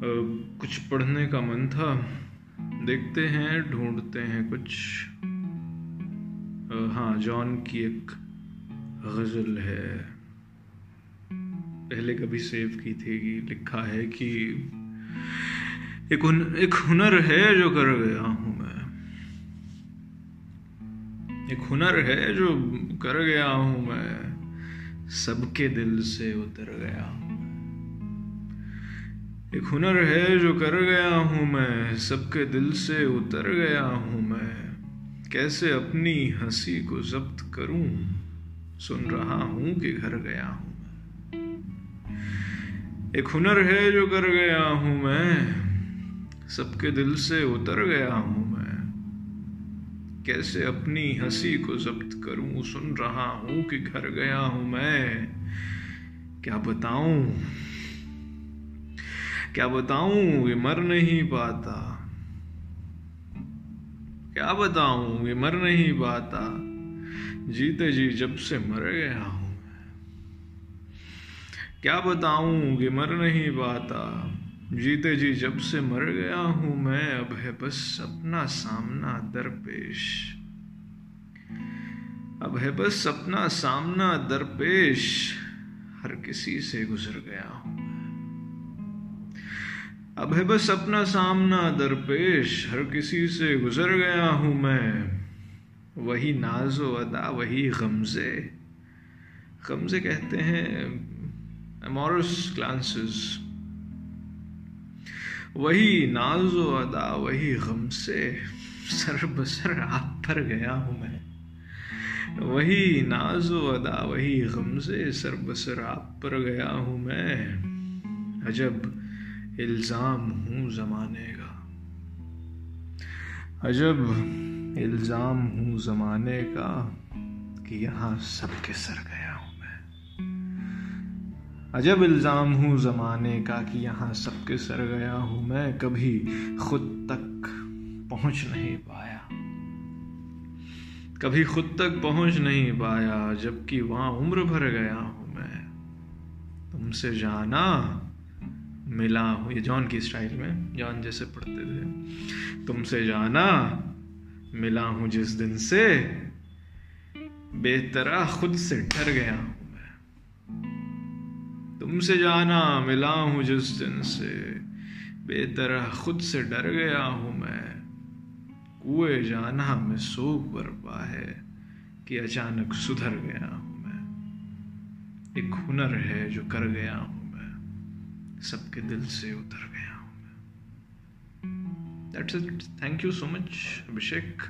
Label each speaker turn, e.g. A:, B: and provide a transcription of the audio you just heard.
A: کچھ پڑھنے کا من تھا دیکھتے ہیں ڈھونڈتے ہیں کچھ ہاں جان کی ایک غزل ہے پہلے کبھی سیو کی تھی لکھا ہے کہ ایک ہنر ہے جو کر گیا ہوں میں ایک ہنر ہے جو کر گیا ہوں میں سب کے دل سے اتر گیا ہوں ایک ہنر ہے جو کر گیا ہوں میں، سب کے دل سے اتر گیا ہوں میں۔ کیسے اپنی ہنسی کو ضبط کروں؟ سن رہا ہوں کہ گھر گیا ہوں ایک ہنر ہے جو کر گیا ہوں میں، سب کے دل سے اتر گیا ہوں میں۔ کیسے اپنی ہنسی کو ضبط کروں؟ سن رہا ہوں کہ گھر گیا ہوں میں۔ کیا بتاؤں؟ کیا بتاؤں؟ یہ مر نہیں پاتا۔ کیا بتاؤں؟ یہ مر نہیں پاتا۔ جیتے جی جب سے مر گیا ہوں کیا بتاؤں؟ کہ مر نہیں پاتا۔ جیتے جی جب سے مر گیا ہوں میں، اب ہے بس اپنا سامنا درپیش۔ اب ہے بس اپنا سامنا درپیش۔ ہر کسی سے گزر گیا ہوں اب ہے بس اپنا سامنا درپیش، ہر کسی سے گزر گیا ہوں میں۔ وہی ناز و ادا، وہی غمزے۔ غمزے کہتے ہیں امورس کلانسز وہی ناز و ادا، وہی غم سے سر بسر آپ پر گیا ہوں میں۔ وہی ناز و ادا، وہی غم سے سر بسر آپ پر گیا ہوں میں۔ عجب الزام ہوں زمانے کا۔ عجب، الزام ہوں زمانے کا کہ یہاں سب کے سر گیا ہوں میں۔ عجب، الزام ہوں زمانے کا کہ یہاں سب کے سر گیا ہوں میں۔ کبھی خود تک پہنچ نہیں پایا۔ کبھی خود تک پہنچ نہیں پایا، جبکہ وہاں عمر بھر گیا ہوں میں۔ تم سے جانا ملا ہوں، یہ جان کی اسٹائل میں، جان جیسے پڑھتے تھے۔ تم سے جانا، ملا ہوں جس دن سے بے طرح خود سے ڈر گیا ہوں میں۔ تم سے جانا، ملا ہوں جس دن سے بے طرح خود سے ڈر گیا ہوں میں۔ کوئے جانا میں سوکھ برپا ہے کہ اچانک سدھر گیا ہوں میں۔ ایک ہنر ہے جو کر گیا ہوں۔ سب کے دل سے اتر گیا ہوں میں. Thank you so much Abhishek